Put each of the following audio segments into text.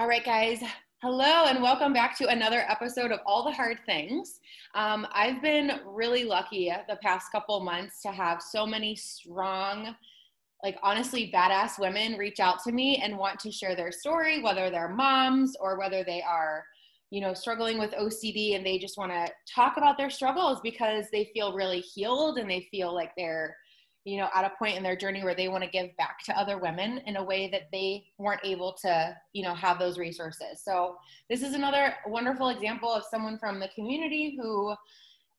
All right, guys. Hello, and welcome back to another episode of All the Hard Things. Um, I've been really lucky the past couple months to have so many strong, like honestly badass women reach out to me and want to share their story, whether they're moms or whether they are, you know, struggling with OCD and they just want to talk about their struggles because they feel really healed and they feel like they're you know at a point in their journey where they want to give back to other women in a way that they weren't able to you know have those resources. So this is another wonderful example of someone from the community who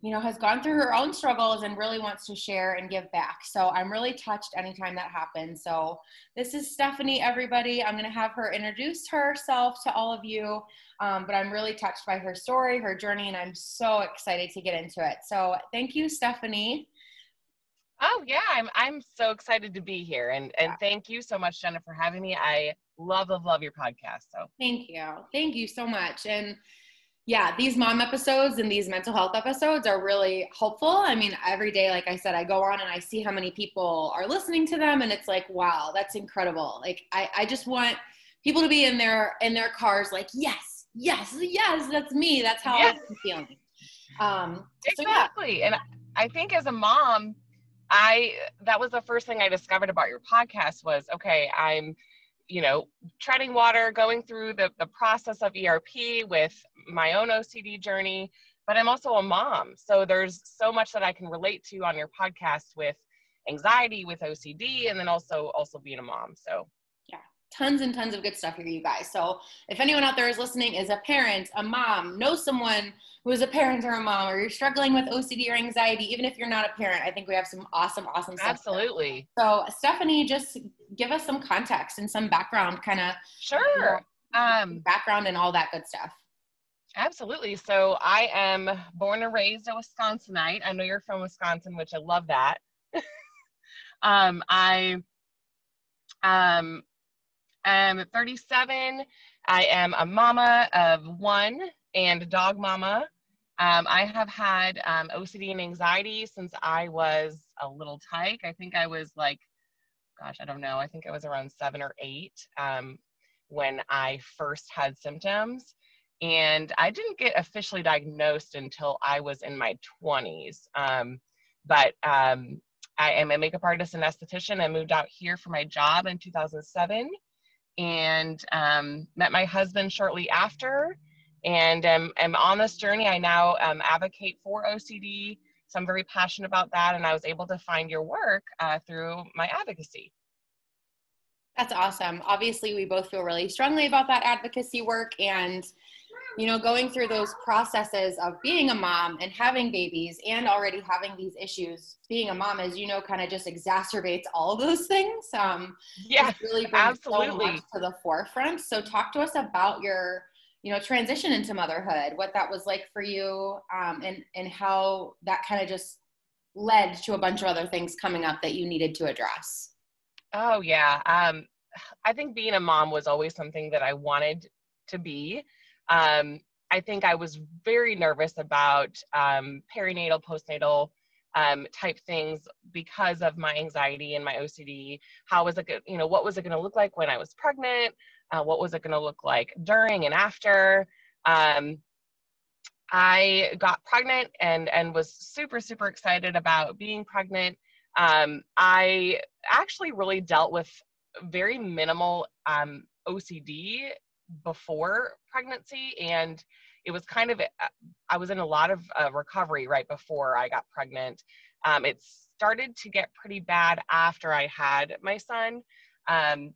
you know has gone through her own struggles and really wants to share and give back. So i'm really touched anytime that happens. So this is stephanie everybody. I'm going to have her introduce herself to all of you um, but i'm really touched by her story her journey and i'm so excited to get into it. So thank you stephanie Oh yeah, I'm I'm so excited to be here and and yeah. thank you so much Jenna for having me. I love love love your podcast. So Thank you. Thank you so much. And yeah, these mom episodes and these mental health episodes are really helpful. I mean, every day like I said I go on and I see how many people are listening to them and it's like, wow, that's incredible. Like I I just want people to be in their in their cars like, yes, yes, yes, that's me. That's how yes. I'm feeling. Um exactly. So yeah. And I think as a mom I that was the first thing I discovered about your podcast was okay, I'm you know, treading water, going through the, the process of ERP with my own OCD journey, but I'm also a mom. So there's so much that I can relate to on your podcast with anxiety, with OCD, and then also also being a mom. So tons and tons of good stuff here, you guys. So if anyone out there is listening, is a parent, a mom, know someone who is a parent or a mom, or you're struggling with OCD or anxiety, even if you're not a parent, I think we have some awesome, awesome stuff. Absolutely. So Stephanie, just give us some context and some background, kind of. Sure. You know, um, background and all that good stuff. Absolutely. So I am born and raised a Wisconsinite. I know you're from Wisconsin, which I love that. um, I um, I'm 37. I am a mama of one and dog mama. Um, I have had um, OCD and anxiety since I was a little tyke. I think I was like, gosh, I don't know. I think I was around seven or eight um, when I first had symptoms. And I didn't get officially diagnosed until I was in my 20s. Um, but um, I am a makeup artist and esthetician. I moved out here for my job in 2007 and um, met my husband shortly after and um, am on this journey. I now um, advocate for OCD, so I'm very passionate about that, and I was able to find your work uh, through my advocacy. That's awesome. Obviously, we both feel really strongly about that advocacy work, and you know, going through those processes of being a mom and having babies and already having these issues, being a mom, as you know, kind of just exacerbates all those things. Um, yeah, really brings absolutely. so much to the forefront. So, talk to us about your, you know, transition into motherhood, what that was like for you, um, and and how that kind of just led to a bunch of other things coming up that you needed to address. Oh yeah, um, I think being a mom was always something that I wanted to be. Um, I think I was very nervous about um, perinatal, postnatal um, type things because of my anxiety and my OCD. How was it, you know, what was it going to look like when I was pregnant? Uh, what was it going to look like during and after? Um, I got pregnant and and was super super excited about being pregnant. Um, I actually really dealt with very minimal um, OCD before pregnancy and it was kind of uh, i was in a lot of uh, recovery right before i got pregnant um, it started to get pretty bad after i had my son um,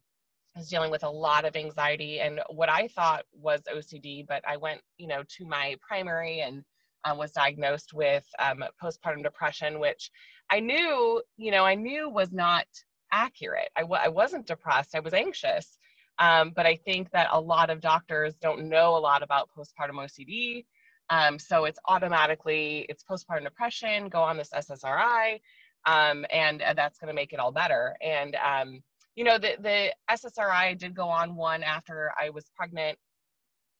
I was dealing with a lot of anxiety and what I thought was OCD, but I went, you know, to my primary and uh, was diagnosed with um, postpartum depression, which I knew, you know, I knew was not accurate. I w- I wasn't depressed. I was anxious. Um, but I think that a lot of doctors don't know a lot about postpartum OCD. Um, so it's automatically, it's postpartum depression, go on this SSRI, um, and uh, that's going to make it all better. And, um, you know, the, the SSRI did go on one after I was pregnant,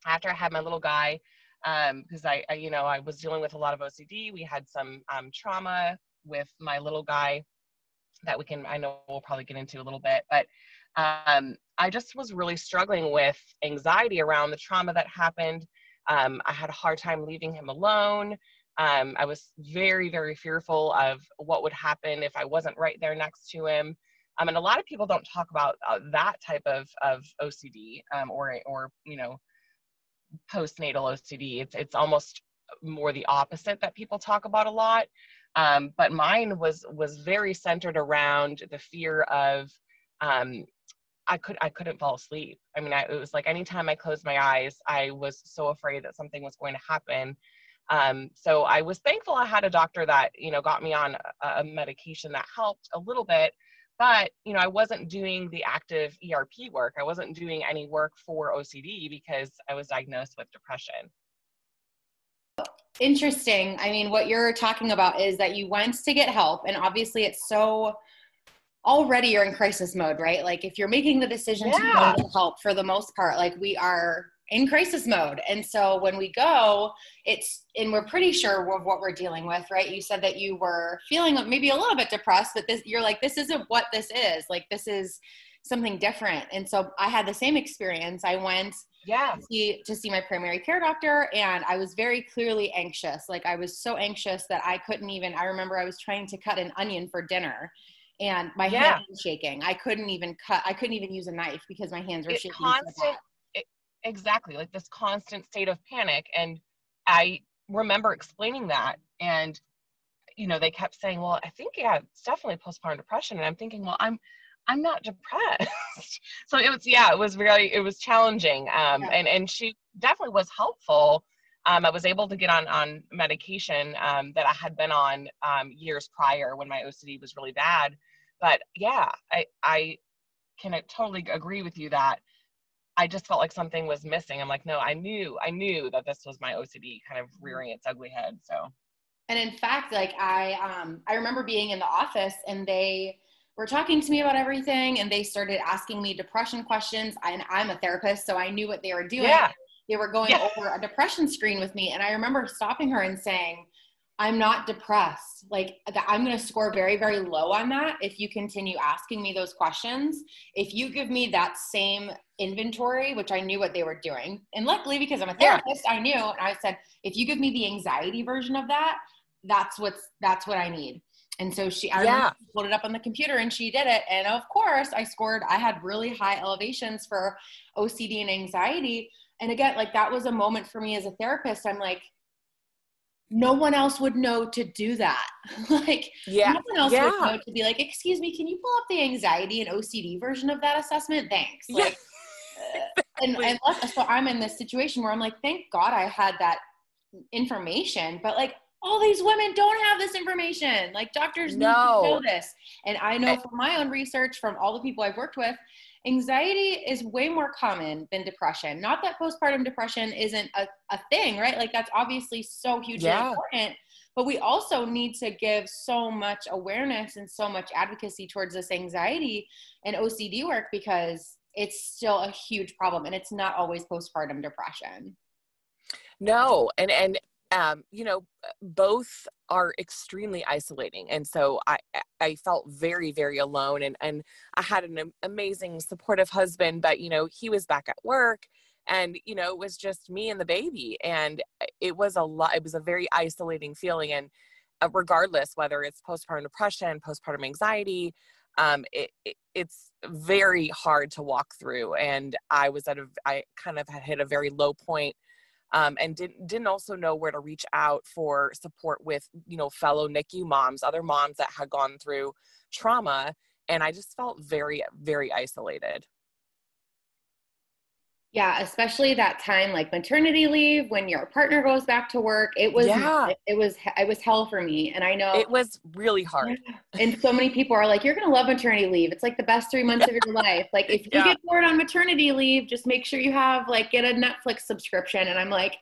after I had my little guy, because um, I, I, you know, I was dealing with a lot of OCD. We had some um, trauma with my little guy that we can, I know we'll probably get into a little bit, but um, I just was really struggling with anxiety around the trauma that happened. Um, I had a hard time leaving him alone. Um, I was very, very fearful of what would happen if I wasn't right there next to him. Um, and a lot of people don't talk about uh, that type of, of OCD um, or, or, you know, postnatal OCD. It's, it's almost more the opposite that people talk about a lot. Um, but mine was, was very centered around the fear of um, I could I couldn't fall asleep. I mean, I, it was like anytime I closed my eyes, I was so afraid that something was going to happen. Um, so I was thankful I had a doctor that you know got me on a, a, medication that helped a little bit, but you know I wasn't doing the active ERP work. I wasn't doing any work for OCD because I was diagnosed with depression. Interesting. I mean, what you're talking about is that you went to get help, and obviously it's so already you're in crisis mode, right? Like if you're making the decision yeah. to help for the most part, like we are in crisis mode. And so when we go, it's, and we're pretty sure of what we're dealing with, right? You said that you were feeling maybe a little bit depressed, but this, you're like, this isn't what this is. Like this is something different. And so I had the same experience. I went yeah. to see, to see my primary care doctor and I was very clearly anxious. Like I was so anxious that I couldn't even, I remember I was trying to cut an onion for dinner and my yeah. hands were shaking. I couldn't even cut. I couldn't even use a knife because my hands were it shaking. Constant, it, exactly, like this constant state of panic. And I remember explaining that, and you know, they kept saying, "Well, I think yeah, it's definitely postpartum depression." And I'm thinking, "Well, I'm." I'm not depressed. so it was, yeah, it was really, it was challenging. Um, yeah. and, and she definitely was helpful. Um, I was able to get on on medication um, that I had been on um, years prior when my OCD was really bad but yeah i i can totally agree with you that i just felt like something was missing i'm like no i knew i knew that this was my ocd kind of rearing its ugly head so and in fact like i um i remember being in the office and they were talking to me about everything and they started asking me depression questions and i'm a therapist so i knew what they were doing yeah. they were going yeah. over a depression screen with me and i remember stopping her and saying I'm not depressed. Like I'm going to score very, very low on that if you continue asking me those questions. If you give me that same inventory, which I knew what they were doing, and luckily because I'm a therapist. I knew, and I said, if you give me the anxiety version of that, that's what's that's what I need. And so she, I yeah. pulled it up on the computer and she did it. And of course, I scored. I had really high elevations for OCD and anxiety. And again, like that was a moment for me as a therapist. I'm like no one else would know to do that. like, yeah. no one else yeah. would know to be like, excuse me, can you pull up the anxiety and OCD version of that assessment? Thanks. Like, uh, and, and so I'm in this situation where I'm like, thank God I had that information, but like, all these women don't have this information. Like doctors no. need to know this. And I know from my own research, from all the people I've worked with, anxiety is way more common than depression. Not that postpartum depression isn't a, a thing, right? Like that's obviously so hugely yeah. important. But we also need to give so much awareness and so much advocacy towards this anxiety and OCD work because it's still a huge problem and it's not always postpartum depression. No, and and um, you know, both are extremely isolating. And so I, I felt very, very alone. And, and I had an amazing, supportive husband, but, you know, he was back at work and, you know, it was just me and the baby. And it was a lot, it was a very isolating feeling. And uh, regardless whether it's postpartum depression, postpartum anxiety, um, it, it, it's very hard to walk through. And I was at a, I kind of had hit a very low point, um, and didn't didn't also know where to reach out for support with you know fellow NICU moms, other moms that had gone through trauma, and I just felt very very isolated. Yeah, especially that time like maternity leave when your partner goes back to work. It was yeah. it, it was it was hell for me. And I know it was really hard. And so many people are like, You're gonna love maternity leave. It's like the best three months of your life. Like if you yeah. get bored on maternity leave, just make sure you have like get a Netflix subscription. And I'm like,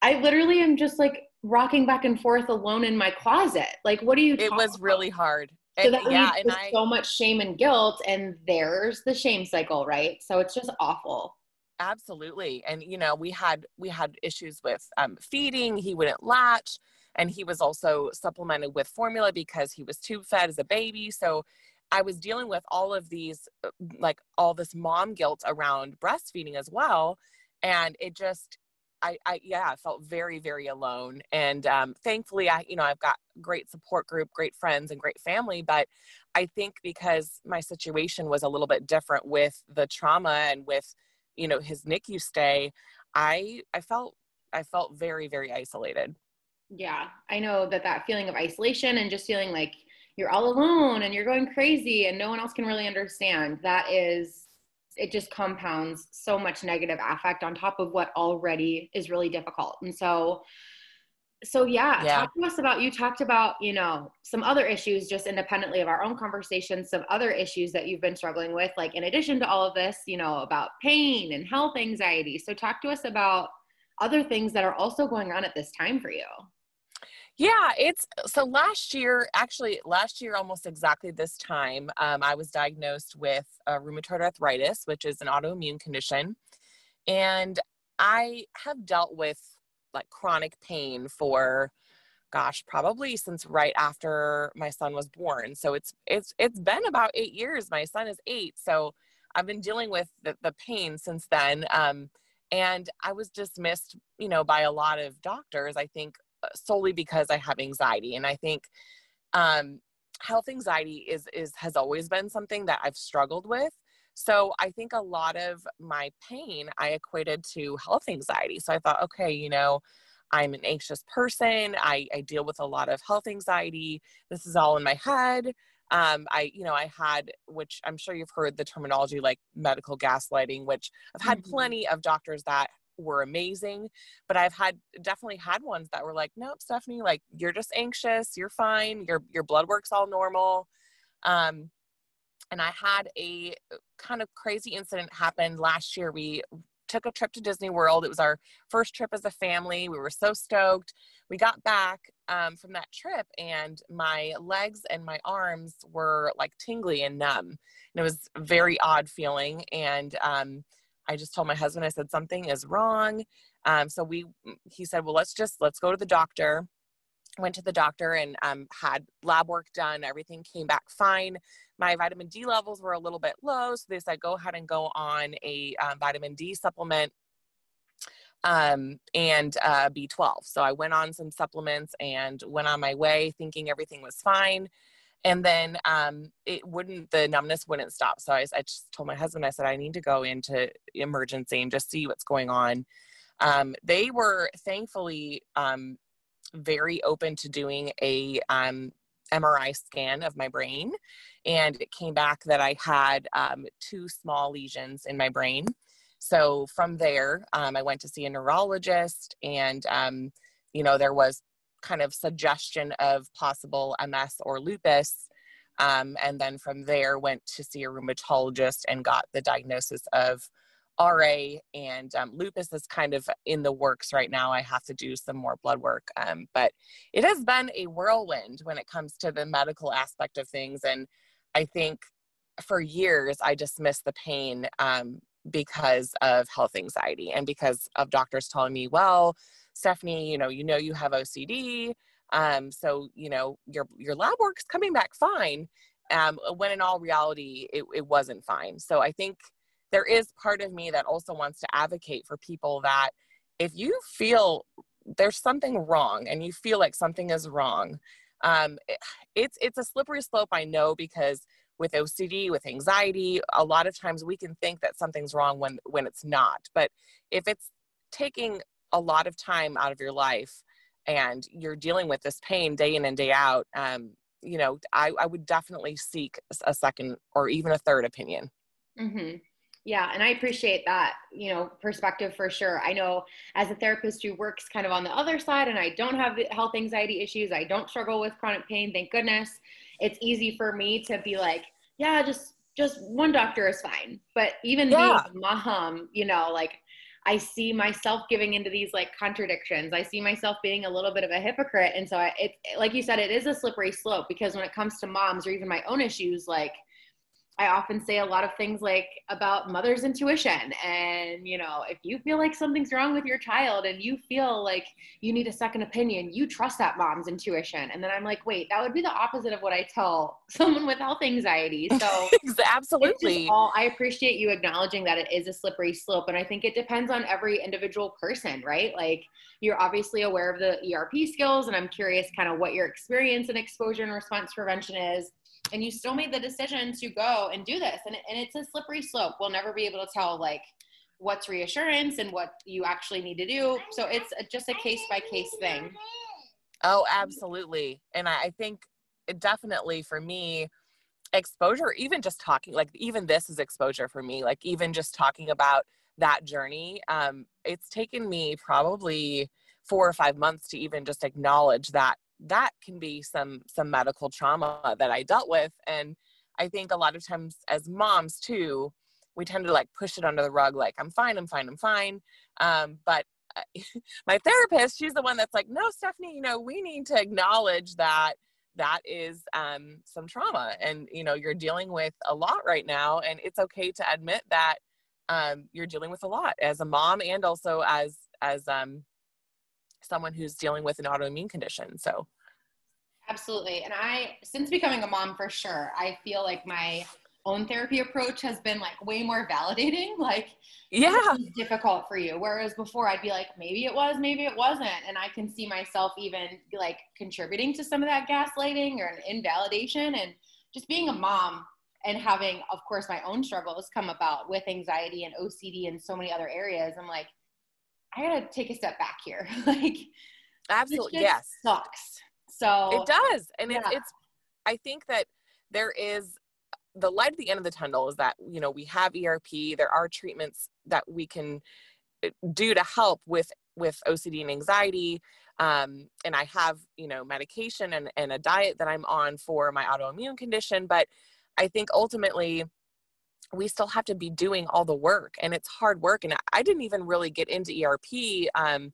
I literally am just like rocking back and forth alone in my closet. Like what do you It was about? really hard. So that yeah, and I, so much shame and guilt, and there's the shame cycle, right? So it's just awful absolutely and you know we had we had issues with um, feeding he wouldn't latch and he was also supplemented with formula because he was tube fed as a baby so i was dealing with all of these uh, like all this mom guilt around breastfeeding as well and it just I, I yeah I felt very very alone and um, thankfully I you know I've got great support group great friends and great family but I think because my situation was a little bit different with the trauma and with you know his NICU stay, I I felt I felt very very isolated. Yeah, I know that that feeling of isolation and just feeling like you're all alone and you're going crazy and no one else can really understand. That is it just compounds so much negative affect on top of what already is really difficult. And so so yeah, yeah, talk to us about you talked about you know some other issues just independently of our own conversations some other issues that you've been struggling with like in addition to all of this you know about pain and health anxiety. So talk to us about other things that are also going on at this time for you. Yeah it's so last year actually last year almost exactly this time um, i was diagnosed with uh, rheumatoid arthritis which is an autoimmune condition. And i have dealt with like chronic pain for gosh probably since right after my son was born. So it's it's it's been about eight years. My son is eight. So i've been dealing with the, the pain since then. Um, and i was dismissed you know by a lot of doctors i think uh, solely because i have anxiety. And i think um, health anxiety is is has always been something that i've struggled with so I think a lot of my pain I equated to health anxiety. So I thought, okay, you know, I'm an anxious person. I, I deal with a lot of health anxiety. This is all in my head. Um, I, you know, I had, which I'm sure you've heard the terminology like medical gaslighting, which I've had mm-hmm. plenty of doctors that were amazing, but I've had definitely had ones that were like, nope, Stephanie, like you're just anxious, you're fine, your your blood work's all normal. Um, and I had a kind of crazy incident happen last year. We took a trip to Disney World. It was our first trip as a family. We were so stoked. We got back um, from that trip, and my legs and my arms were like tingly and numb. And it was very odd feeling. And um, I just told my husband, I said, something is wrong. Um, so we, he said, well, let's just, let's go to the doctor went to the doctor and um, had lab work done. Everything came back fine. My vitamin D levels were a little bit low, so they said go ahead and go on a um, vitamin D supplement um, and uh, B12. So I went on some supplements and went on my way, thinking everything was fine. And then um, it wouldn't, the numbness wouldn't stop. So I, I, just told my husband, I said, I need to go into emergency and just see what's going on. Um, they were thankfully um, very open to doing a um, MRI scan of my brain, and it came back that I had um, two small lesions in my brain. So from there, um, I went to see a neurologist, and um, you know there was kind of suggestion of possible MS or lupus. Um, and then from there, went to see a rheumatologist and got the diagnosis of RA and um, lupus is kind of in the works right now. I have to do some more blood work. Um, but it has been a whirlwind when it comes to the medical aspect of things. And I think for years I dismissed the pain um, because of health anxiety and because of doctors telling me, well, Stephanie, you know, you know you have OCD. Um, so, you know, your your lab work's coming back fine. Um, when in all reality, it, it wasn't fine. So I think there is part of me that also wants to advocate for people that if you feel there's something wrong and you feel like something is wrong um, it's it's a slippery slope i know because with OCD, with anxiety, a lot of times we can think that something's wrong when when it's not. But if it's taking a lot of time out of your life and you're dealing with this pain day in and day out, um, you know, I, I would definitely seek a second or even a third opinion. Mm-hmm. Yeah, and I appreciate that, you know, perspective for sure. I know as a therapist who works kind of on the other side and I don't have health anxiety issues, I don't struggle with chronic pain, thank goodness. It's easy for me to be like, yeah, just just one doctor is fine. But even yeah. being mom, you know, like I see myself giving into these like contradictions. I see myself being a little bit of a hypocrite. And so I, it, like you said, it is a slippery slope because when it comes to moms or even my own issues, like I often say a lot of things like about mother's intuition. And, you know, if you feel like something's wrong with your child and you feel like you need a second opinion, you trust that mom's intuition. And then I'm like, wait, that would be the opposite of what I tell someone with health anxiety. So, absolutely. All, I appreciate you acknowledging that it is a slippery slope. And I think it depends on every individual person, right? Like, you're obviously aware of the ERP skills, and I'm curious kind of what your experience in exposure and response prevention is and you still made the decision to go and do this. And, and it's a slippery slope. We'll never be able to tell like what's reassurance and what you actually need to do. So it's just a case by case thing. Oh absolutely. And i think definitely for me exposure even just talking like even this is exposure for me like even just talking about that journey um it's taken me probably four or five months to even just acknowledge that that can be some some medical trauma that I dealt with. And I think a lot of times as moms too we tend to like push it under the rug like I'm fine I'm fine I'm fine. Um, but uh, my therapist she's the one that's like no Stephanie you know we need to acknowledge that that is um, some trauma and you know you're dealing with a lot right now. And it's okay to admit that um, you're dealing with a lot as a mom and also as as um, someone who's dealing with an autoimmune condition. So, absolutely. And I, since becoming a mom for sure, I feel like my own therapy approach has been like way more validating. Like, yeah, difficult for you. Whereas before, I'd be like, maybe it was, maybe it wasn't. And I can see myself even like contributing to some of that gaslighting or an invalidation. And just being a mom and having, of course, my own struggles come about with anxiety and OCD and so many other areas. I'm like, I gotta take a step back here. like, absolutely, yes, sucks. So it does, and yeah. it's, it's. I think that there is the light at the end of the tunnel is that you know we have ERP. There are treatments that we can eh, do to help with with OCD and anxiety. Um, and I have you know medication and, and a diet that I'm on for my autoimmune condition. But I think ultimately we still have to be doing all the work and it's hard work and i didn't even really get into erp um,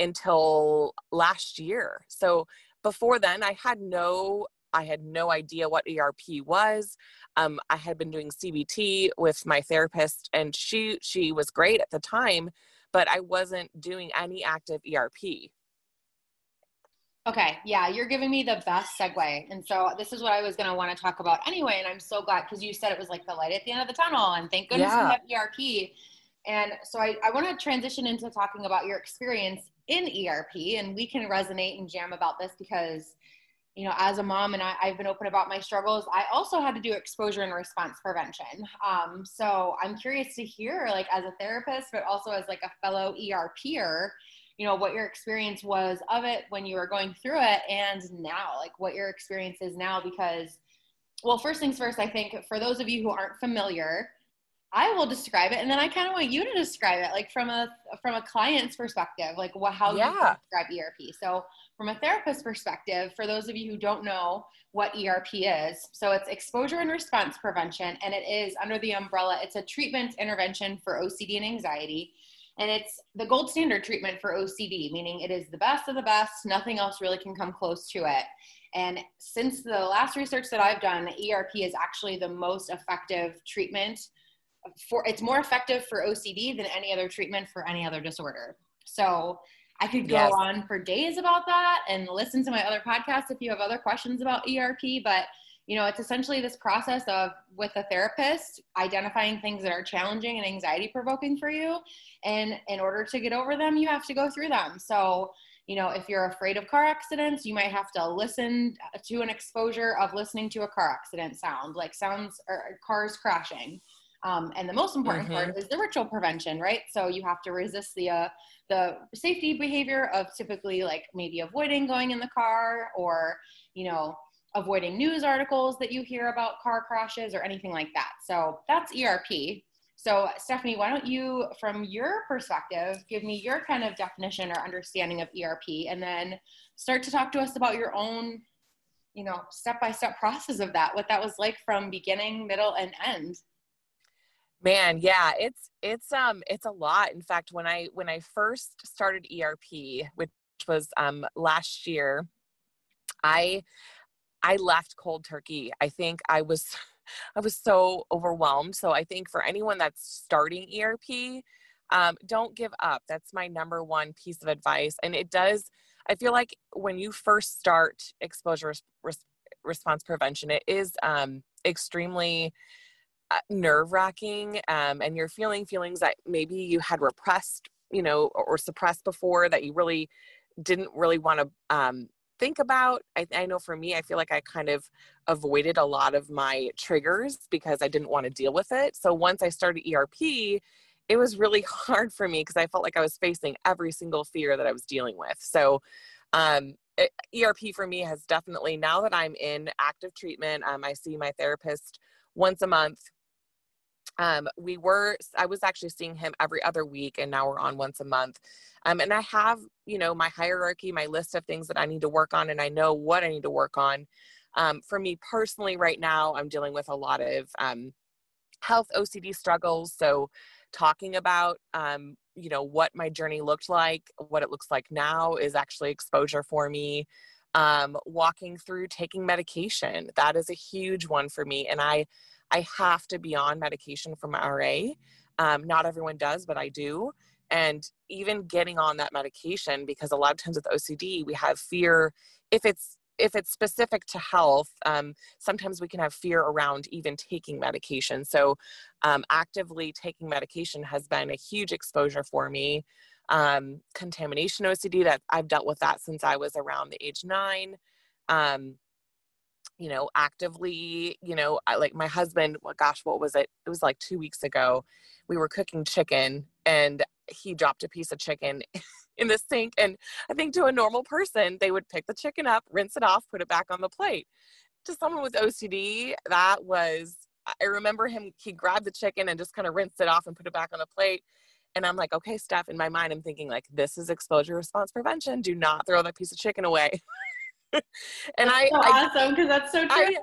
until last year. So before then i had no i had no idea what erp was. Um, i had been doing cbt with my therapist and she she was great at the time but i wasn't doing any active erp Okay, yeah, you're giving me the best segue. And so this is what I was going to want to talk about anyway. And I'm so glad because you said it was like the light at the end of the tunnel. And thank goodness yeah. we have ERP. And so I, I want to transition into talking about your experience in ERP. And we can resonate and jam about this because, you know, as a mom and I, have been open about my struggles, I also had to do exposure and response prevention. Um, so I'm curious to hear, like, as a therapist, but also as like a fellow ERPer, you know what your experience was of it when you were going through it and now like what your experience is now because well first things first i think for those of you who aren't familiar i will describe it and then i kind of want you to describe it like from a from a client's perspective like what, how yeah. you describe erp so from a therapist perspective for those of you who don't know what erp is so it's exposure and response prevention and it is under the umbrella it's a treatment intervention for ocd and anxiety and it's the gold standard treatment for OCD, meaning it is the best of the best. Nothing else really can come close to it. And since the last research that I've done, ERP is actually the most effective treatment for it's more effective for OCD than any other treatment for any other disorder. So I could go yes. on for days about that and listen to my other podcasts if you have other questions about ERP, but you know, it's essentially this process of with a therapist identifying things that are challenging and anxiety provoking for you. And in order to get over them, you have to go through them. So, you know, if you're afraid of car accidents, you might have to listen to an exposure of listening to a car accident sound, like sounds or cars crashing. Um, and the most important mm-hmm. part is the ritual prevention, right? So you have to resist the uh, the safety behavior of typically like maybe avoiding going in the car or you know avoiding news articles that you hear about car crashes or anything like that. So that's ERP. So, Stephanie, why don't you, from your perspective, give me your kind of definition or understanding of ERP and then start to talk to us about your own, you know, step by step process of that, what that was like from beginning, middle, and end. Man, yeah, it's it's um it's a lot. In fact, when I when I first started ERP, which was um last year, I I left cold turkey. I think I was I was so overwhelmed. So I think for anyone that's starting ERP, um, don't give up. That's my number one piece of advice. And it does, I feel like when you first start exposure res- response prevention, it is um, extremely uh, nerve wracking. Um, and you're feeling feelings that maybe you had repressed, you know, or, or suppressed before that you really didn't really want to um, think about. I, I, know for me, I feel like I kind of avoided a lot of my triggers because I didn't want to deal with it. So once I started ERP, it was really hard for me because I felt like I was facing every single fear that I was dealing with. So um, ERP for me has definitely, now that I'm in active treatment, um, I see my therapist once a month um, we were i was actually seeing him every other week and now we're on once a month. Um, and i have you know my hierarchy my list of things that i need to work on and i know what i need to work on. Um, for me personally right now i'm dealing with a lot of um, health ocd struggles so talking about um, you know what my journey looked like what it looks like now is actually exposure for me. Um, walking through taking medication that is a huge one for me and i I have to be on medication from RA. Um, not everyone does, but I do. And even getting on that medication, because a lot of times with OCD, we have fear if it's if it's specific to health, um, sometimes we can have fear around even taking medication. So, um, actively taking medication has been a huge exposure for me. Um, contamination OCD, that I've dealt with that since I was around the age nine. You know, actively, you know, I, like my husband, well, gosh, what was it? It was like two weeks ago. We were cooking chicken and he dropped a piece of chicken in the sink. And I think to a normal person, they would pick the chicken up, rinse it off, put it back on the plate. To someone with OCD, that was, I remember him, he grabbed the chicken and just kind of rinsed it off and put it back on the plate. And I'm like, okay, Steph, in my mind, I'm thinking like, this is exposure response prevention. Do not throw that piece of chicken away. and I, so I, awesome because that's so true. I,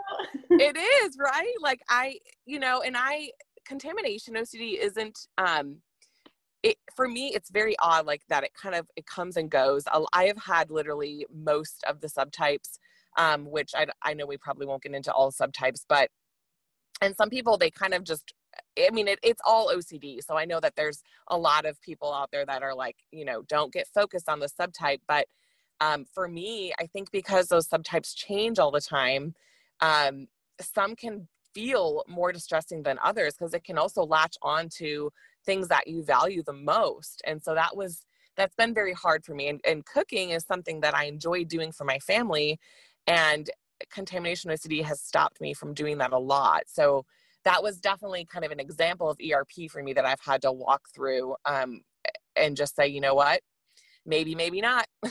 it is right. Like I, you know, and I contamination OCD isn't. um it, for me it's very odd like that it kind of it comes and goes i have had literally most of the subtypes um, which I, I know we probably won't get into all subtypes but and some people they kind of just i mean it, it's all ocd so i know that there's a lot of people out there that are like you know don't get focused on the subtype but um, for me, I think because those subtypes change all the time, um, some can feel more distressing than others because it can also latch on to things that you value the most. And so that was that's been very hard for me. And, and cooking is something that I enjoy doing for my family. And contamination OCD has stopped me from doing that a lot. So that was definitely kind of an example of ERP for me that I've had to walk through um, and just say, you know what, maybe, maybe not.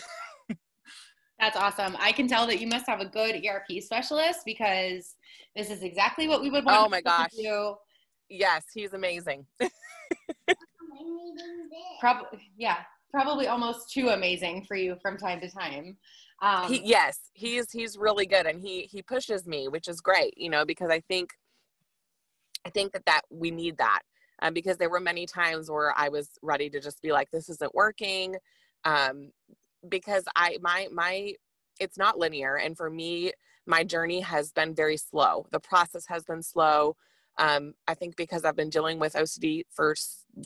That's awesome. I can tell that you must have a good ERP specialist because this is exactly what we would want. Oh my gosh. Do. Yes, he's amazing. probably, yeah, probably almost too amazing for you from time to time. Um, he, yes, he's he's really good, and he he pushes me, which is great, you know, because I think I think that that we need that, um, because there were many times where I was ready to just be like, this isn't working. Um, because I my my it's not linear and for me my journey has been very slow. The process has been slow. Um, I think because I've been dealing with OCD for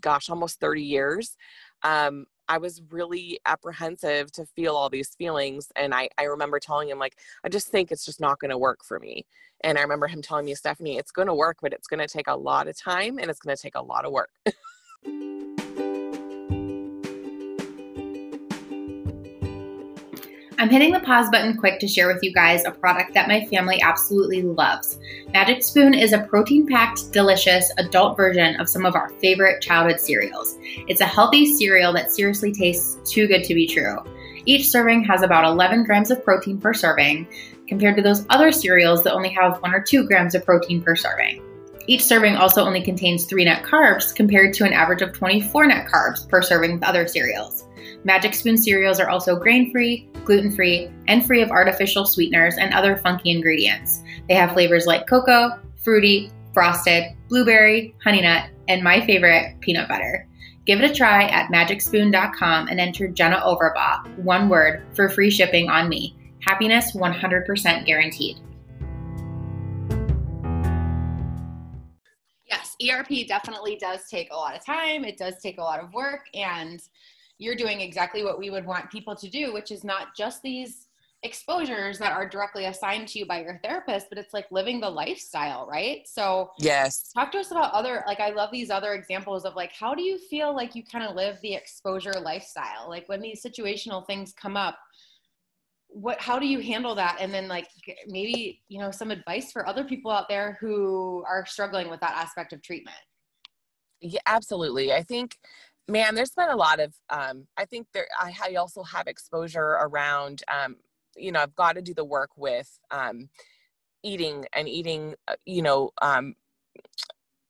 gosh almost 30 years. Um, I was really apprehensive to feel all these feelings. And I, I remember telling him, like, I just think it's just not going to work for me. And I remember him telling me, Stephanie, it's going to work, but it's going to take a lot of time and it's going to take a lot of work. I'm hitting the pause button quick to share with you guys a product that my family absolutely loves. Magic Spoon is a protein packed, delicious adult version of some of our favorite childhood cereals. It's a healthy cereal that seriously tastes too good to be true. Each serving has about 11 grams of protein per serving, compared to those other cereals that only have 1 or 2 grams of protein per serving. Each serving also only contains 3 net carbs, compared to an average of 24 net carbs per serving with other cereals. Magic Spoon cereals are also grain free, gluten free, and free of artificial sweeteners and other funky ingredients. They have flavors like cocoa, fruity, frosted, blueberry, honey nut, and my favorite, peanut butter. Give it a try at magicspoon.com and enter Jenna Overbaugh, one word, for free shipping on me. Happiness 100% guaranteed. Yes, ERP definitely does take a lot of time. It does take a lot of work. And you're doing exactly what we would want people to do, which is not just these exposures that are directly assigned to you by your therapist, but it's like living the lifestyle, right? So, yes. Talk to us about other, like, I love these other examples of like, how do you feel like you kind of live the exposure lifestyle? Like, when these situational things come up, what how do you handle that and then like maybe you know some advice for other people out there who are struggling with that aspect of treatment yeah absolutely i think man there's been a lot of um, i think there I, I, also have exposure around um, you know i've got to do the work with um, eating and eating uh, you know um,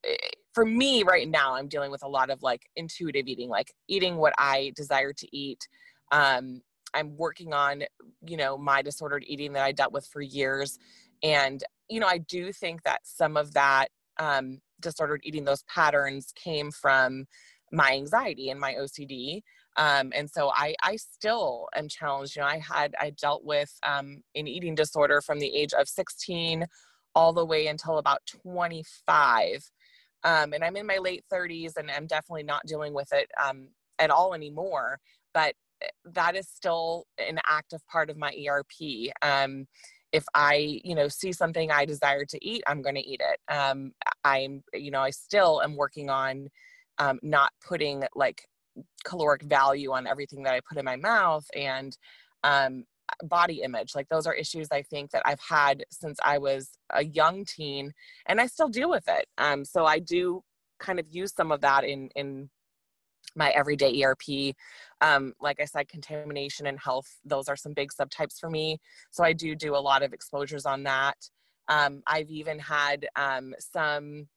eh, for me right now i'm dealing with a lot of like intuitive eating like eating what i desire to eat. Um, i'm working on you know my disordered eating that i dealt with for years. And you know i do think that some of that um, disordered eating those patterns came from my anxiety and my OCD. Um, and so I, I still am challenged. You know, I had, I dealt with um, an eating disorder from the age of 16 all the way until about 25. Um, and I'm in my late 30s and I'm definitely not dealing with it um, at all anymore. But that is still an active part of my ERP. Um, if I, you know, see something I desire to eat, I'm going to eat it. Um, I'm, you know, I still am working on um, not putting like caloric value on everything that I put in my mouth and um, body image. Like those are issues I think that I've had since I was a young teen, and I still deal with it. Um, so I do kind of use some of that in in my everyday ERP. Um, like I said, contamination and health; those are some big subtypes for me. So I do do a lot of exposures on that. Um, I've even had um, some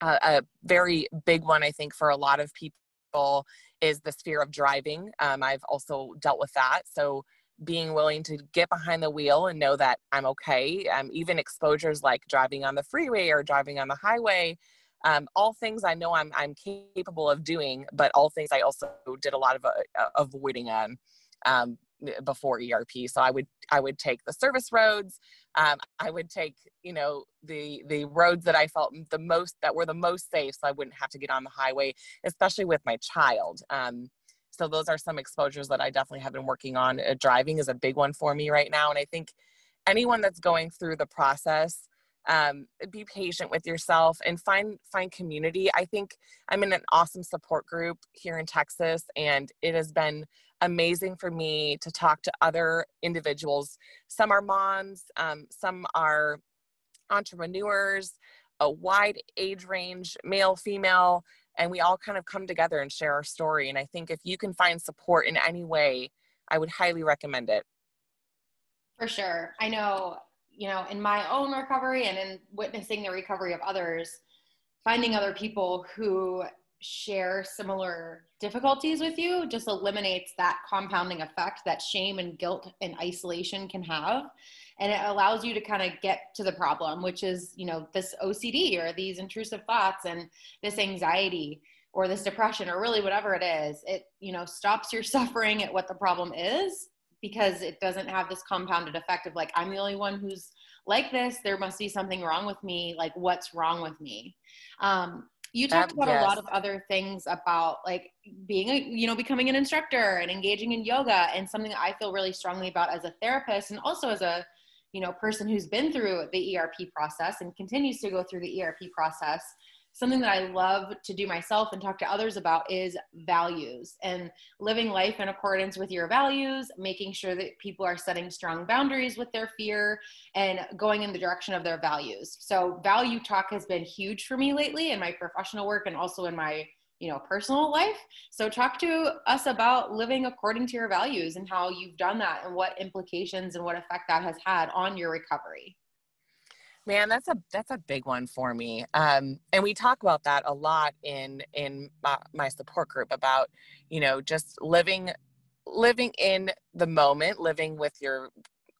a, very big one, I think, for a lot of people is the fear of driving. Um, I've also dealt with that. So being willing to get behind the wheel and know that I'm okay. Um, even exposures like driving on the freeway or driving on the highway, um, all things I know I'm I'm capable of doing, but all things I also did a lot of uh, avoiding on um, before ERP. So I would I would take the service roads. Um, I would take you know the the roads that I felt the most that were the most safe, so I wouldn't have to get on the highway, especially with my child. Um, so those are some exposures that I definitely have been working on. Uh, driving is a big one for me right now, and I think anyone that's going through the process um, be patient with yourself and find find community i think i'm in an awesome support group here in texas and it has been amazing for me to talk to other individuals. Some are moms, um, some are entrepreneurs, a wide age range, male, female, and we all kind of come together and share our story. And I think if you can find support in any way, I would highly recommend it. For sure. I know, you know, in my own recovery and in witnessing the recovery of others, finding other people who share similar difficulties with you just eliminates that compounding effect that shame and guilt and isolation can have. And it allows you to kind of get to the problem which is you know this ocd or these intrusive thoughts and this anxiety or this depression or really whatever it is. It you know stops your suffering at what the problem is because it doesn't have this compounded effect of like i'm the only one who's like this there must be something wrong with me like what's wrong with me um, you talked about yes. a lot of other things about like being a you know becoming an instructor and engaging in yoga and something i feel really strongly about as a therapist and also as a you know person who's been through the erp process and continues to go through the erp process something that I love to do myself and talk to others about is values and living life in accordance with your values, making sure that people are setting strong boundaries with their fear and going in the direction of their values. So, value talk has been huge for me lately in my professional work and also in my you know personal life so talk to us about living according to your values and how you've done that and what implications and what effect that has had on your recovery man that's a that's a big one for me um, and we talk about that a lot in in my, my support group about you know just living living in the moment living with your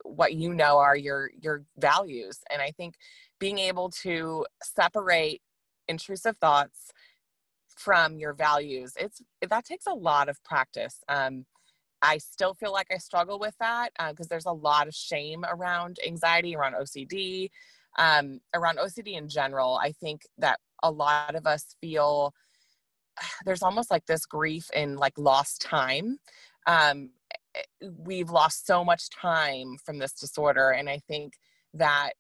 what you know are your your values and i think being able to separate intrusive thoughts from your values it's that takes a lot of practice um, i still feel like i struggle with that because uh, there's a lot of shame around anxiety around ocd um, around ocd in general i think that a lot of us feel there's almost like this grief in like lost time um, we've lost so much time from this disorder and i think that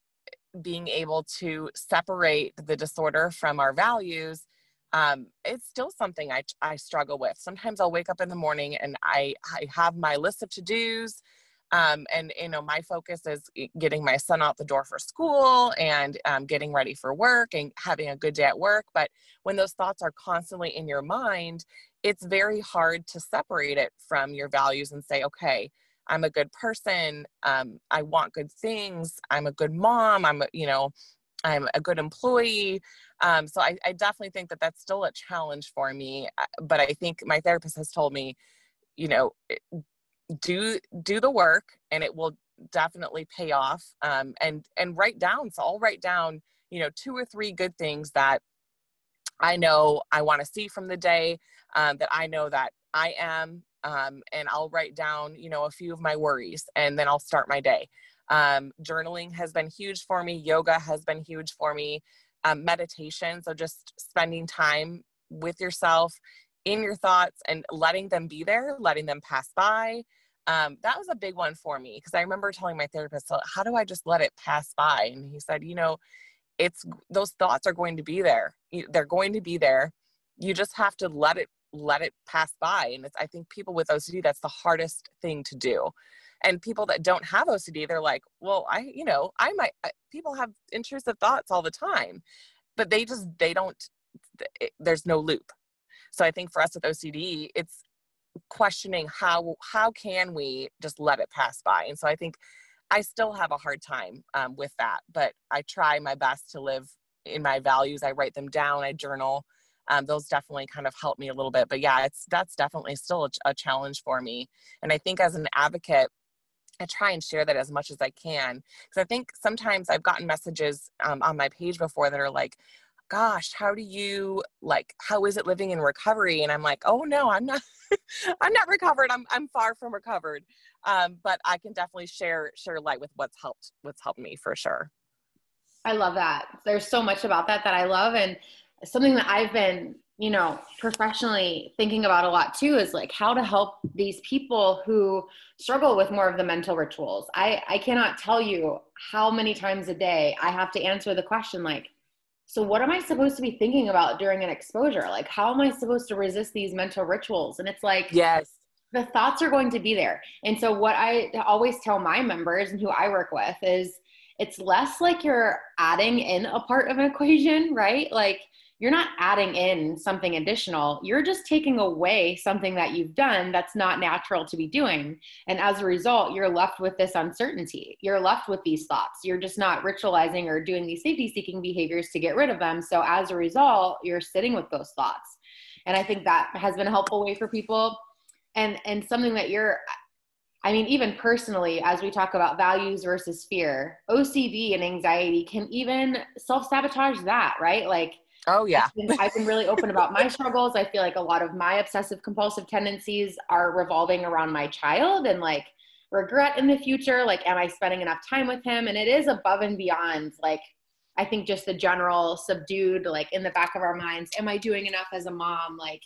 being able to separate the disorder from our values um, it's still something I, I struggle with. Sometimes I'll wake up in the morning and I, I have my list of to dos. Um, and you know my focus is getting my son out the door for school and um, getting ready for work and having a good day at work but when those thoughts are constantly in your mind it's very hard to separate it from your values and say okay i'm a good person um, i want good things i'm a good mom i'm a, you know I'm a good employee. Um, so I, I, definitely think that that's still a challenge for me. Uh, but I think my therapist has told me, you know, do do the work, and it will definitely pay off. Um, and and write down. So I'll write down, you know, two or three good things that I know I want to see from the day. Um, that I know that I am. Um, and I'll write down, you know, a few of my worries, and then I'll start my day. Um, journaling has been huge for me. Yoga has been huge for me. Um, meditation, so just spending time with yourself in your thoughts and letting them be there, letting them pass by. Um, that was a big one for me because I remember telling my therapist, how do I just let it pass by? And he said, you know, it's those thoughts are going to be there. They're going to be there. You just have to let it let it pass by. And it's I think people with OCD that's the hardest thing to do and people that don't have ocd they're like well i you know i might people have intrusive thoughts all the time but they just they don't it, there's no loop so i think for us with ocd it's questioning how how can we just let it pass by? And so i think i still have a hard time um, with that but i try my best to live in my values. I write them down. I journal. Um, those definitely kind of help me a little bit. But yeah it's that's definitely still a, a challenge for me. And i think as an advocate I try and share that as much as I can. Because I think sometimes I've gotten messages um, on my page before that are like, "Gosh, how do you like? How is it living in recovery?" And I'm like, "Oh no, I'm not. I'm not recovered. I'm I'm far from recovered." Um, but I can definitely share share light with what's helped what's helped me for sure. I love that. There's so much about that that I love, and something that I've been you know, professionally thinking about a lot too is like how to help these people who struggle with more of the mental rituals. I, I cannot tell you how many times a day I have to answer the question like, so what am I supposed to be thinking about during an exposure? Like, how am I supposed to resist these mental rituals? And it's like, yes, the thoughts are going to be there. And so, what I always tell my members and who I work with is it's less like you're adding in a part of an equation, right? Like, you're not adding in something additional. You're just taking away something that you've done that's not natural to be doing. And as a result, you're left with this uncertainty. You're left with these thoughts. You're just not ritualizing or doing these safety seeking behaviors to get rid of them. So as a result, you're sitting with those thoughts. And I think that has been a helpful way for people. And and something that you're I mean, even personally, as we talk about values versus fear, OCD and anxiety can even self sabotage that, right? Like, Oh yeah. I've been, I've been, really open about my struggles. I feel like a lot of my obsessive compulsive tendencies are revolving around my child and like regret in the future. Like, am I spending enough time with him? And it is above and beyond like I think just the general subdued, like in the back of our minds, am I doing enough as a mom? Like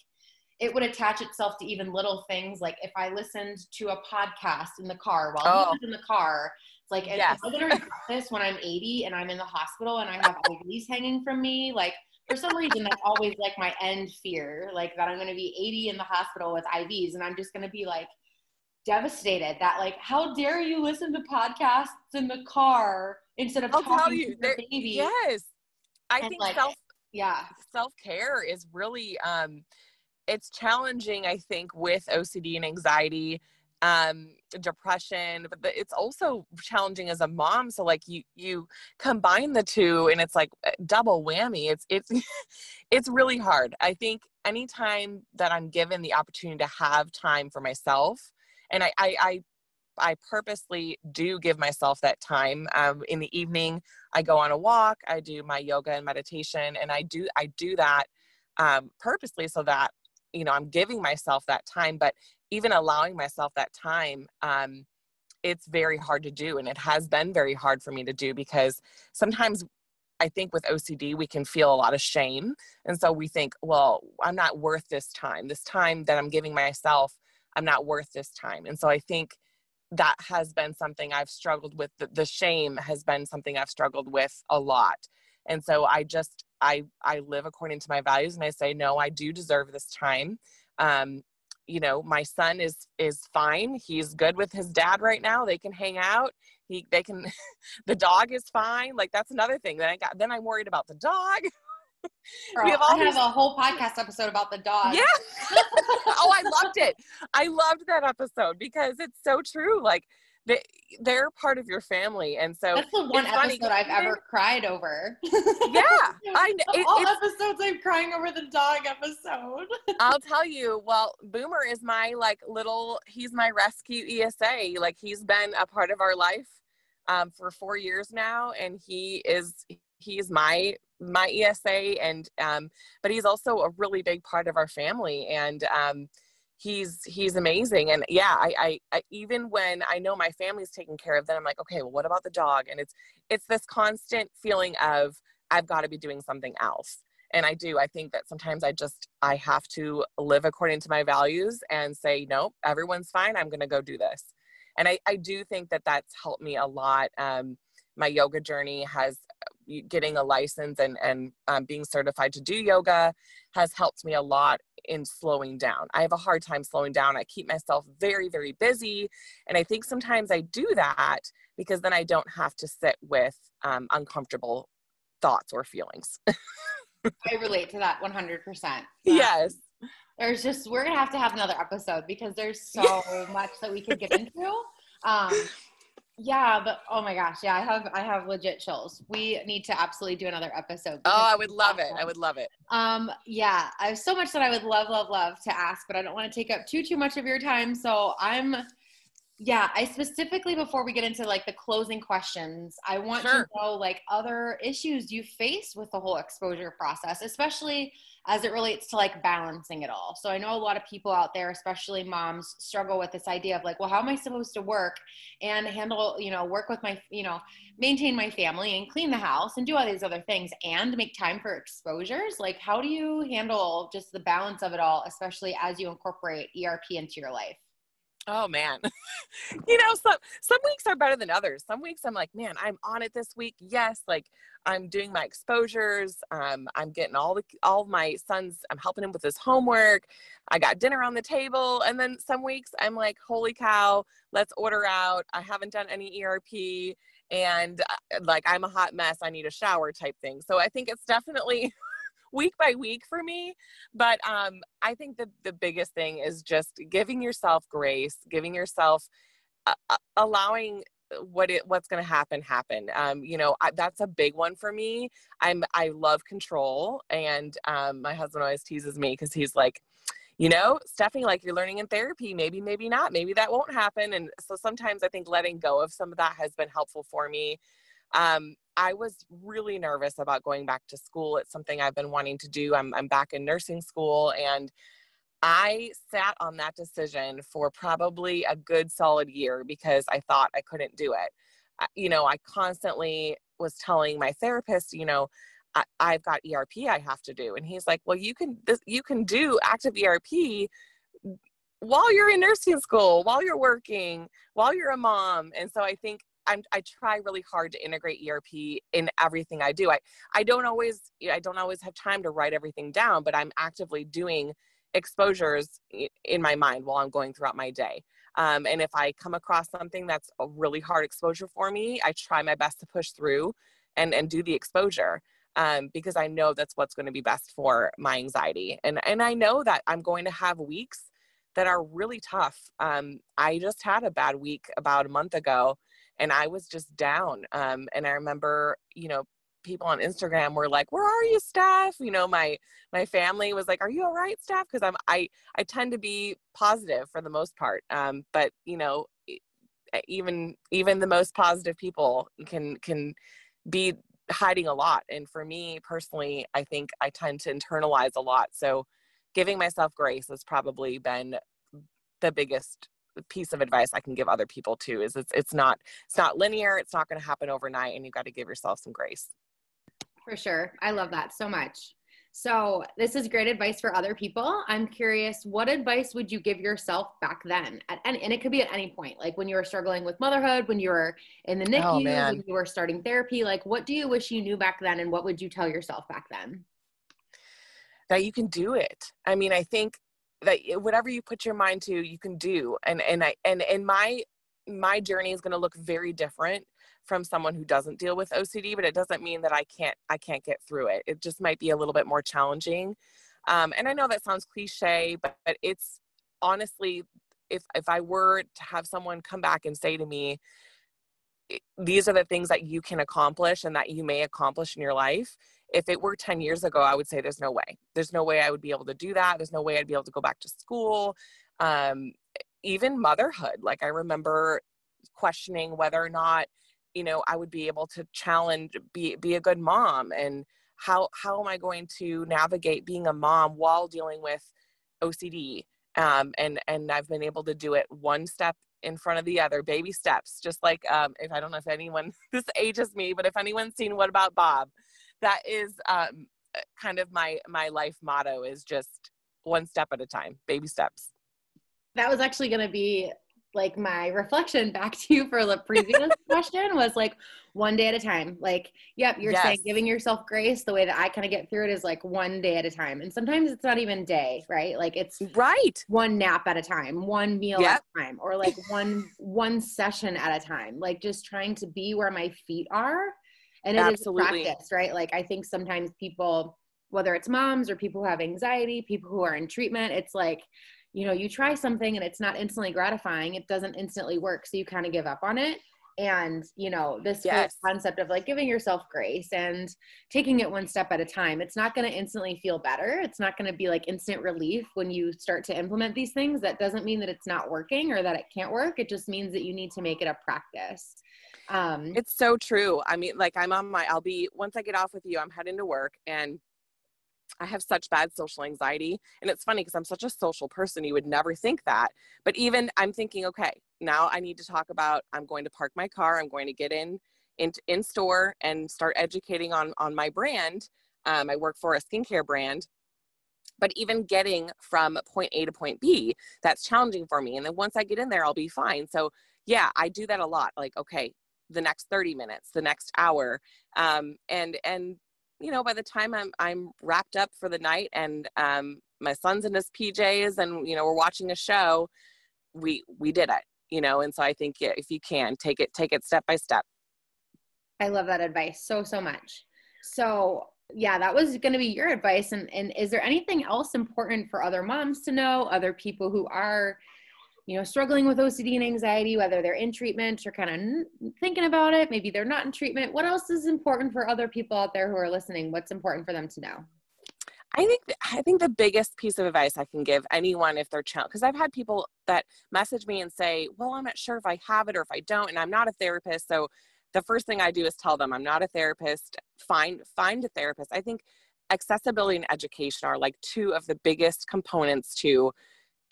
it would attach itself to even little things. Like if I listened to a podcast in the car while oh. he was in the car, it's like, yes. am I going to regret this when I'm 80 and I'm in the hospital and I have IVs hanging from me? Like, for some reason that's always like my end fear, like that I'm going to be 80 in the hospital with IVs, and I'm just going to be like devastated that like how dare you listen to podcasts in the car instead of I'll talking you, to your baby. Yes, I and think like, self yeah self care is really um it's challenging. I think with OCD and anxiety um depression but it's also challenging as a mom so like you you combine the two and it's like double whammy it's it's it's really hard i think anytime that i'm given the opportunity to have time for myself and i i, I I purposely do give myself that time. Um, in the evening, I go on a walk. I do my yoga and meditation, and I do I do that um, purposely so that you know I'm giving myself that time. But even allowing myself that time um, it's very hard to do and it has been very hard for me to do because sometimes I think with OCD, we can feel a lot of shame. And so we think, well, I'm not worth this time. This time that I'm giving myself, I'm not worth this time. And so I think that has been something I've struggled with. The, the shame has been something I've struggled with a lot. And so I just, I, I live according to my values and I say, no, I do deserve this time. Um, you know my son is is fine he's good with his dad right now they can hang out he they can the dog is fine like that's another thing that i got then i'm worried about the dog Girl, we have all I have a whole podcast episode about the dog. Yeah. oh, I loved it. I loved that episode because it's so true. Like they they're part of your family and so that's the one episode funny. i've ever cried over yeah i know all episodes i'm crying over the dog episode i'll tell you well boomer is my like little he's my rescue esa like he's been a part of our life um, for four years now and he is he's my my esa and um, but he's also a really big part of our family and um, he's he's amazing. And yeah I, I, I even when i know my family's taken care of then i'm like okay well what about the dog? And it's it's this constant feeling of i've got to be doing something else. And i do i think that sometimes i just i have to live according to my values and say nope everyone's fine i'm going to go do this. And I, I do think that that's helped me a lot um, my yoga journey has getting a license and and um, being certified to do yoga has helped me a lot in slowing down. I have a hard time slowing down. I keep myself very very busy, and I think sometimes I do that because then I don't have to sit with um, uncomfortable thoughts or feelings. I relate to that 100%. yes. There's just we're gonna have to have another episode because there's so much that we could get into. Um, yeah, but oh my gosh, yeah, I have I have legit chills. We need to absolutely do another episode. Oh, I would love awesome. it. I would love it. Um, yeah, I have so much that I would love, love, love to ask, but I don't want to take up too too much of your time. So I'm yeah, I specifically before we get into like the closing questions, I want sure. to know like other issues you face with the whole exposure process, especially as it relates to like balancing it all. So I know a lot of people out there, especially moms, struggle with this idea of like, well, how am I supposed to work and handle, you know, work with my, you know, maintain my family and clean the house and do all these other things and make time for exposures? Like, how do you handle just the balance of it all, especially as you incorporate ERP into your life? Oh man. you know, some some weeks are better than others. Some weeks I'm like, man, I'm on it this week. Yes, like I'm doing my exposures. Um, I'm getting all the all my sons, I'm helping him with his homework. I got dinner on the table. And then some weeks I'm like, holy cow, let's order out. I haven't done any ERP and uh, like I'm a hot mess. I need a shower type thing. So I think it's definitely week by week for me. But um, I think the, the biggest thing is just giving yourself grace, giving yourself, uh, uh allowing what it what's going to happen happen. Um you know I, that's a big one for me. I'm i love control and um my husband always teases me because he's like you know stephanie like you're learning in therapy. Maybe maybe not. Maybe that won't happen. And so sometimes i think letting go of some of that has been helpful for me. Um I was really nervous about going back to school. It's something I've been wanting to do. I'm, I'm back in nursing school and I sat on that decision for probably a good solid year because I thought I couldn't do it. You know, I constantly was telling my therapist, you know, I, have got ERP I have to do, and he's like, "Well, you can this, you can do active ERP while you're in nursing school, while you're working, while you're a mom." And so I think I'm, I try really hard to integrate ERP in everything I do. I, I don't always, I don't always have time to write everything down, but I'm actively doing exposures in my mind while I'm going throughout my day. Um, and if I come across something that's a really hard exposure for me, I try my best to push through and, and do the exposure um, because I know that's what's going to be best for my anxiety. And, and I know that I'm going to have weeks that are really tough. Um, I just had a bad week about a month ago and I was just down. Um, and I remember, you know, people on Instagram were like, "Where are you, Steph?" You know, my my family was like, "Are you all right, Steph?" Because I'm I I tend to be positive for the most part, um, but you know, even even the most positive people can can be hiding a lot. And for me personally, I think I tend to internalize a lot. So, giving myself grace has probably been the biggest piece of advice I can give other people too is it's it's not it's not linear it's not going to happen overnight and you've got to give yourself some grace for sure. I love that so much. So, this is great advice for other people. I'm curious, what advice would you give yourself back then? At, and, and it could be at any point, like when you were struggling with motherhood, when you were in the NICU, oh, when you were starting therapy. Like, what do you wish you knew back then, and what would you tell yourself back then? That you can do it. I mean, I think that whatever you put your mind to, you can do. And and I and and my my journey is going to look very different from someone who doesn't deal with OCD, but it doesn't mean that I can't I can't get through it. It just might be a little bit more challenging. Um, and I know that sounds cliche, but, but it's honestly, if if I were to have someone come back and say to me, these are the things that you can accomplish and that you may accomplish in your life. If it were 10 years ago, I would say there's no way. There's no way I would be able to do that. There's no way I'd be able to go back to school. Um, even motherhood. Like I remember questioning whether or not you know i would be able to challenge be be a good mom and how how am i going to navigate being a mom while dealing with ocd um, and and i've been able to do it one step in front of the other baby steps just like um, if i don't know if anyone this ages me but if anyone's seen what about bob that is um, kind of my my life motto is just one step at a time baby steps that was actually going to be like my reflection back to you for the previous question was like one day at a time. Like, yep, you're yes. saying giving yourself grace. The way that I kind of get through it is like one day at a time. And sometimes it's not even day, right? Like it's right. One nap at a time, one meal yep. at a time, or like one one session at a time. Like just trying to be where my feet are. And it Absolutely. is practice, right? Like I think sometimes people, whether it's moms or people who have anxiety, people who are in treatment, it's like you know you try something and it's not instantly gratifying it doesn't instantly work so you kind of give up on it and you know this yes. concept of like giving yourself grace and taking it one step at a time it's not going to instantly feel better it's not going to be like instant relief when you start to implement these things that doesn't mean that it's not working or that it can't work it just means that you need to make it a practice um it's so true i mean like i'm on my i'll be once i get off with you i'm heading to work and I have such bad social anxiety. And it's funny because I'm such a social person. You would never think that. But even I'm thinking, okay, now I need to talk about I'm going to park my car, I'm going to get in in, in store and start educating on on my brand. Um, I work for a skincare brand. But even getting from point A to point B, that's challenging for me. And then once I get in there, I'll be fine. So yeah, I do that a lot. Like, okay, the next 30 minutes, the next hour. Um, and and you know, by the time I'm I'm wrapped up for the night and um, my son's in his PJs and you know we're watching a show, we we did it. You know, and so I think if you can take it take it step by step. I love that advice so so much. So yeah, that was going to be your advice. And and is there anything else important for other moms to know, other people who are you know, struggling with OCD and anxiety, whether they're in treatment or kind of thinking about it, maybe they're not in treatment. What else is important for other people out there who are listening? What's important for them to know? I think I think the biggest piece of advice I can give anyone if they're challenged, because I've had people that message me and say, "Well, I'm not sure if I have it or if I don't, and I'm not a therapist." So the first thing I do is tell them I'm not a therapist. Find find a therapist. I think accessibility and education are like two of the biggest components to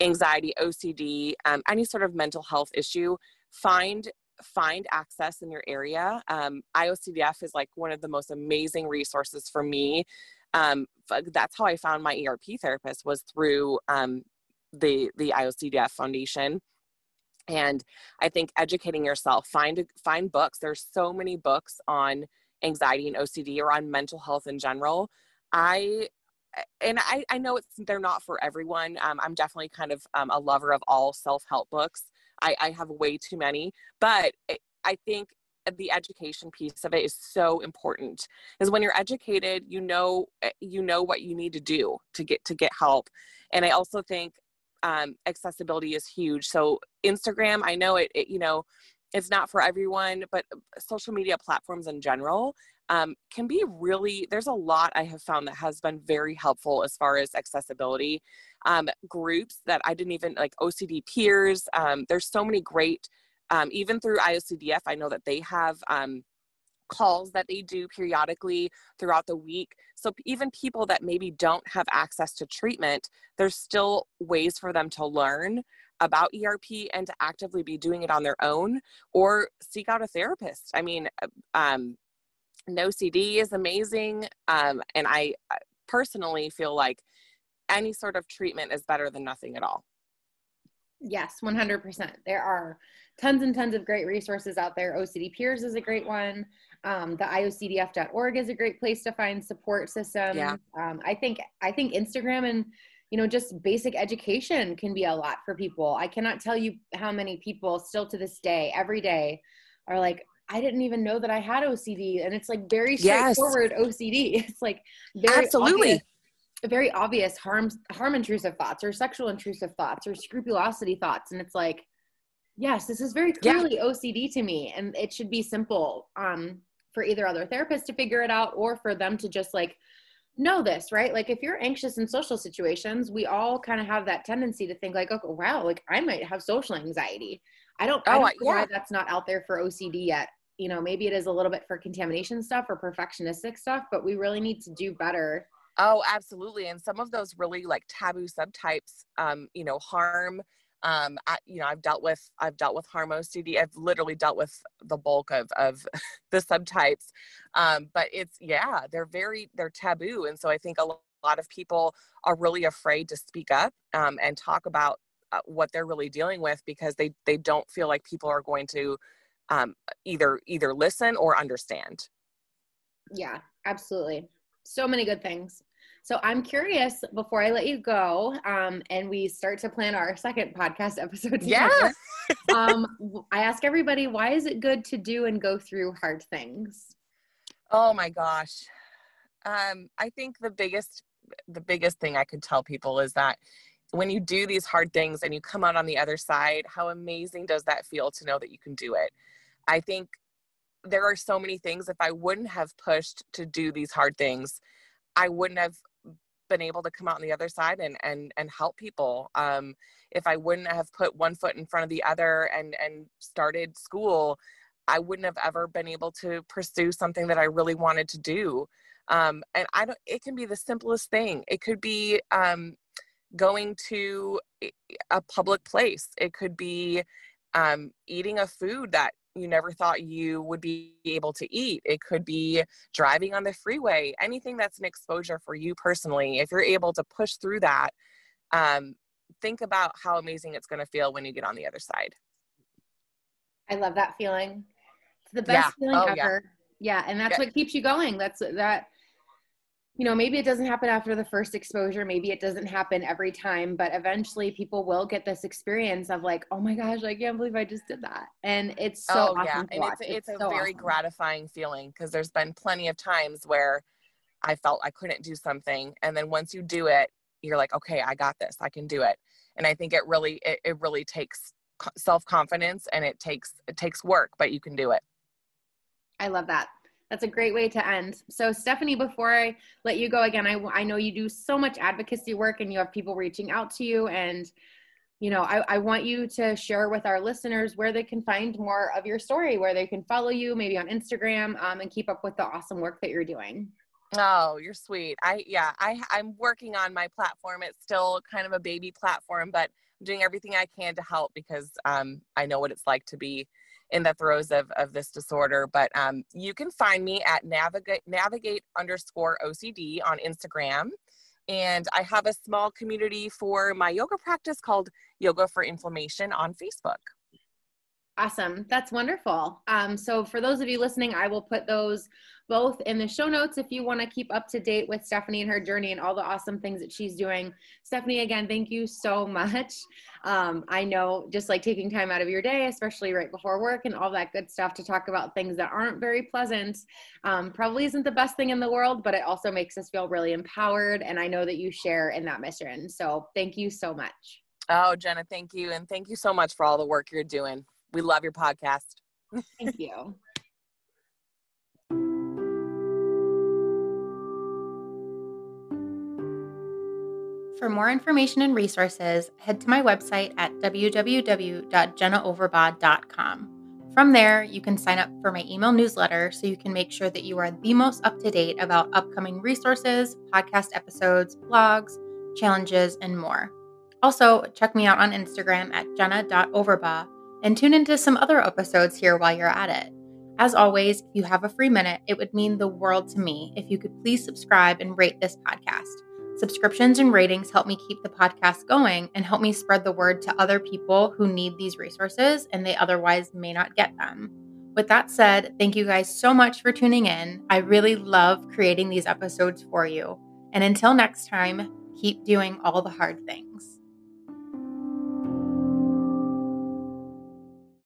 anxiety, OCD, um, any sort of mental health issue, find find access in your area. Um, IOCDF is like one of the most amazing resources for me. Um, that's how I found my ERP therapist was through um, the the IOCDF Foundation. and i think educating yourself find find books there's so many books on anxiety and ocd or on mental health in general i and I, I know it's they're not for everyone. Um, I'm definitely kind of um, a lover of all self-help books. I, I have way too many, but I think the education piece of it is so important because when you're educated you know eh, you know what you need to do to get to get help and i also think um, accessibility is huge so instagram i know it, it, you know it's not for everyone but uh, social media platforms in general um, can be really there's a lot i have found that has been very helpful as far as accessibility um, groups that i didn't even like ocd peers um, there's so many great um, even through IOCDF, I know that they have um, calls that they do periodically throughout the week. So even people that maybe don't have access to treatment, there's still ways for them to learn about ERP and to actively be doing it on their own or seek out a therapist. I mean, uh, um, NOCD is amazing. Um, and I personally feel like any sort of treatment is better than nothing at all. Yes, 100%. There are tons and tons of great resources out there. OCD Peers is a great one. Um, the iocdf.org is a great place to find support systems. Yeah. Um, I think I think Instagram and you know just basic education can be a lot for people. I cannot tell you how many people still to this day, every day, are like, I didn't even know that I had OCD, and it's like very straightforward yes. OCD. It's like very absolutely. Obvious very obvious harm harm intrusive thoughts or sexual intrusive thoughts or scrupulosity thoughts and it's like yes this is very clearly yeah. ocd to me and it should be simple um, for either other therapists to figure it out or for them to just like know this right like if you're anxious in social situations we all kind of have that tendency to think like oh wow like i might have social anxiety i don't, oh, I don't yeah. why that's not out there for ocd yet you know maybe it is a little bit for contamination stuff or perfectionistic stuff but we really need to do better Oh, absolutely. And some of those really like taboo subtypes, um, you know, harm. Um, I, you know, I've dealt with I've dealt with harm OCD. I've literally dealt with the bulk of of the subtypes. Um, but it's yeah, they're very they're taboo, and so I think a lot of people are really afraid to speak up um, and talk about uh, what they're really dealing with because they they don't feel like people are going to um, either either listen or understand. Yeah, absolutely. So many good things. So I'm curious before I let you go, um, and we start to plan our second podcast episode. Together, yeah. um, I ask everybody, why is it good to do and go through hard things? Oh my gosh. Um, I think the biggest, the biggest thing I could tell people is that when you do these hard things and you come out on the other side, how amazing does that feel to know that you can do it? I think there are so many things if I wouldn't have pushed to do these hard things, I wouldn't have been able to come out on the other side and and and help people. Um, if i wouldn't have put one foot in front of the other and and started school i wouldn't have ever been able to pursue something that i really wanted to do. Um, and i don't it can be the simplest thing. It could be um, going to a public place. It could be um, eating a food that you never thought you would be able to eat. It could be driving on the freeway, anything that's an exposure for you personally. If you're able to push through that, um, think about how amazing it's going to feel when you get on the other side. I love that feeling. It's the best yeah. feeling oh, ever. Yeah. yeah. And that's yeah. what keeps you going. That's that you know, maybe it doesn't happen after the first exposure, maybe it doesn't happen every time, but eventually people will get this experience of like, oh my gosh, I can't believe I just did that. And it's so oh, awesome yeah. and it's, it's, it's, a so very awesome. gratifying feeling because there's been plenty of times where I felt I couldn't do something. And then once you do it, you're like, okay, I got this, I can do it. And I think it really, it, it really takes self-confidence and it takes, it takes work, but you can do it. I love that. That's a great way to end. So, Stephanie, before I let you go again, I, I know you do so much advocacy work and you have people reaching out to you. And, you know, I, I want you to share with our listeners where they can find more of your story, where they can follow you, maybe on Instagram, um, and keep up with the awesome work that you're doing. Oh, you're sweet. I, yeah, I, I'm working on my platform. It's still kind of a baby platform, but I'm doing everything I can to help because um, I know what it's like to be in the throes of, of this disorder. But um, you can find me at navigate navigate underscore OCD on Instagram. And I have a small community for my yoga practice called Yoga for Inflammation on Facebook. Awesome. That's wonderful. Um, so, for those of you listening, I will put those both in the show notes if you want to keep up to date with Stephanie and her journey and all the awesome things that she's doing. Stephanie, again, thank you so much. Um, I know just like taking time out of your day, especially right before work and all that good stuff to talk about things that aren't very pleasant, um, probably isn't the best thing in the world, but it also makes us feel really empowered. And I know that you share in that mission. So, thank you so much. Oh, Jenna, thank you. And thank you so much for all the work you're doing. We love your podcast. Thank you. For more information and resources, head to my website at www.jennaoverbaugh.com. From there, you can sign up for my email newsletter so you can make sure that you are the most up to date about upcoming resources, podcast episodes, blogs, challenges, and more. Also, check me out on Instagram at jenna.overbaugh and tune into some other episodes here while you're at it. As always, if you have a free minute, it would mean the world to me if you could please subscribe and rate this podcast. Subscriptions and ratings help me keep the podcast going and help me spread the word to other people who need these resources and they otherwise may not get them. With that said, thank you guys so much for tuning in. I really love creating these episodes for you. And until next time, keep doing all the hard things.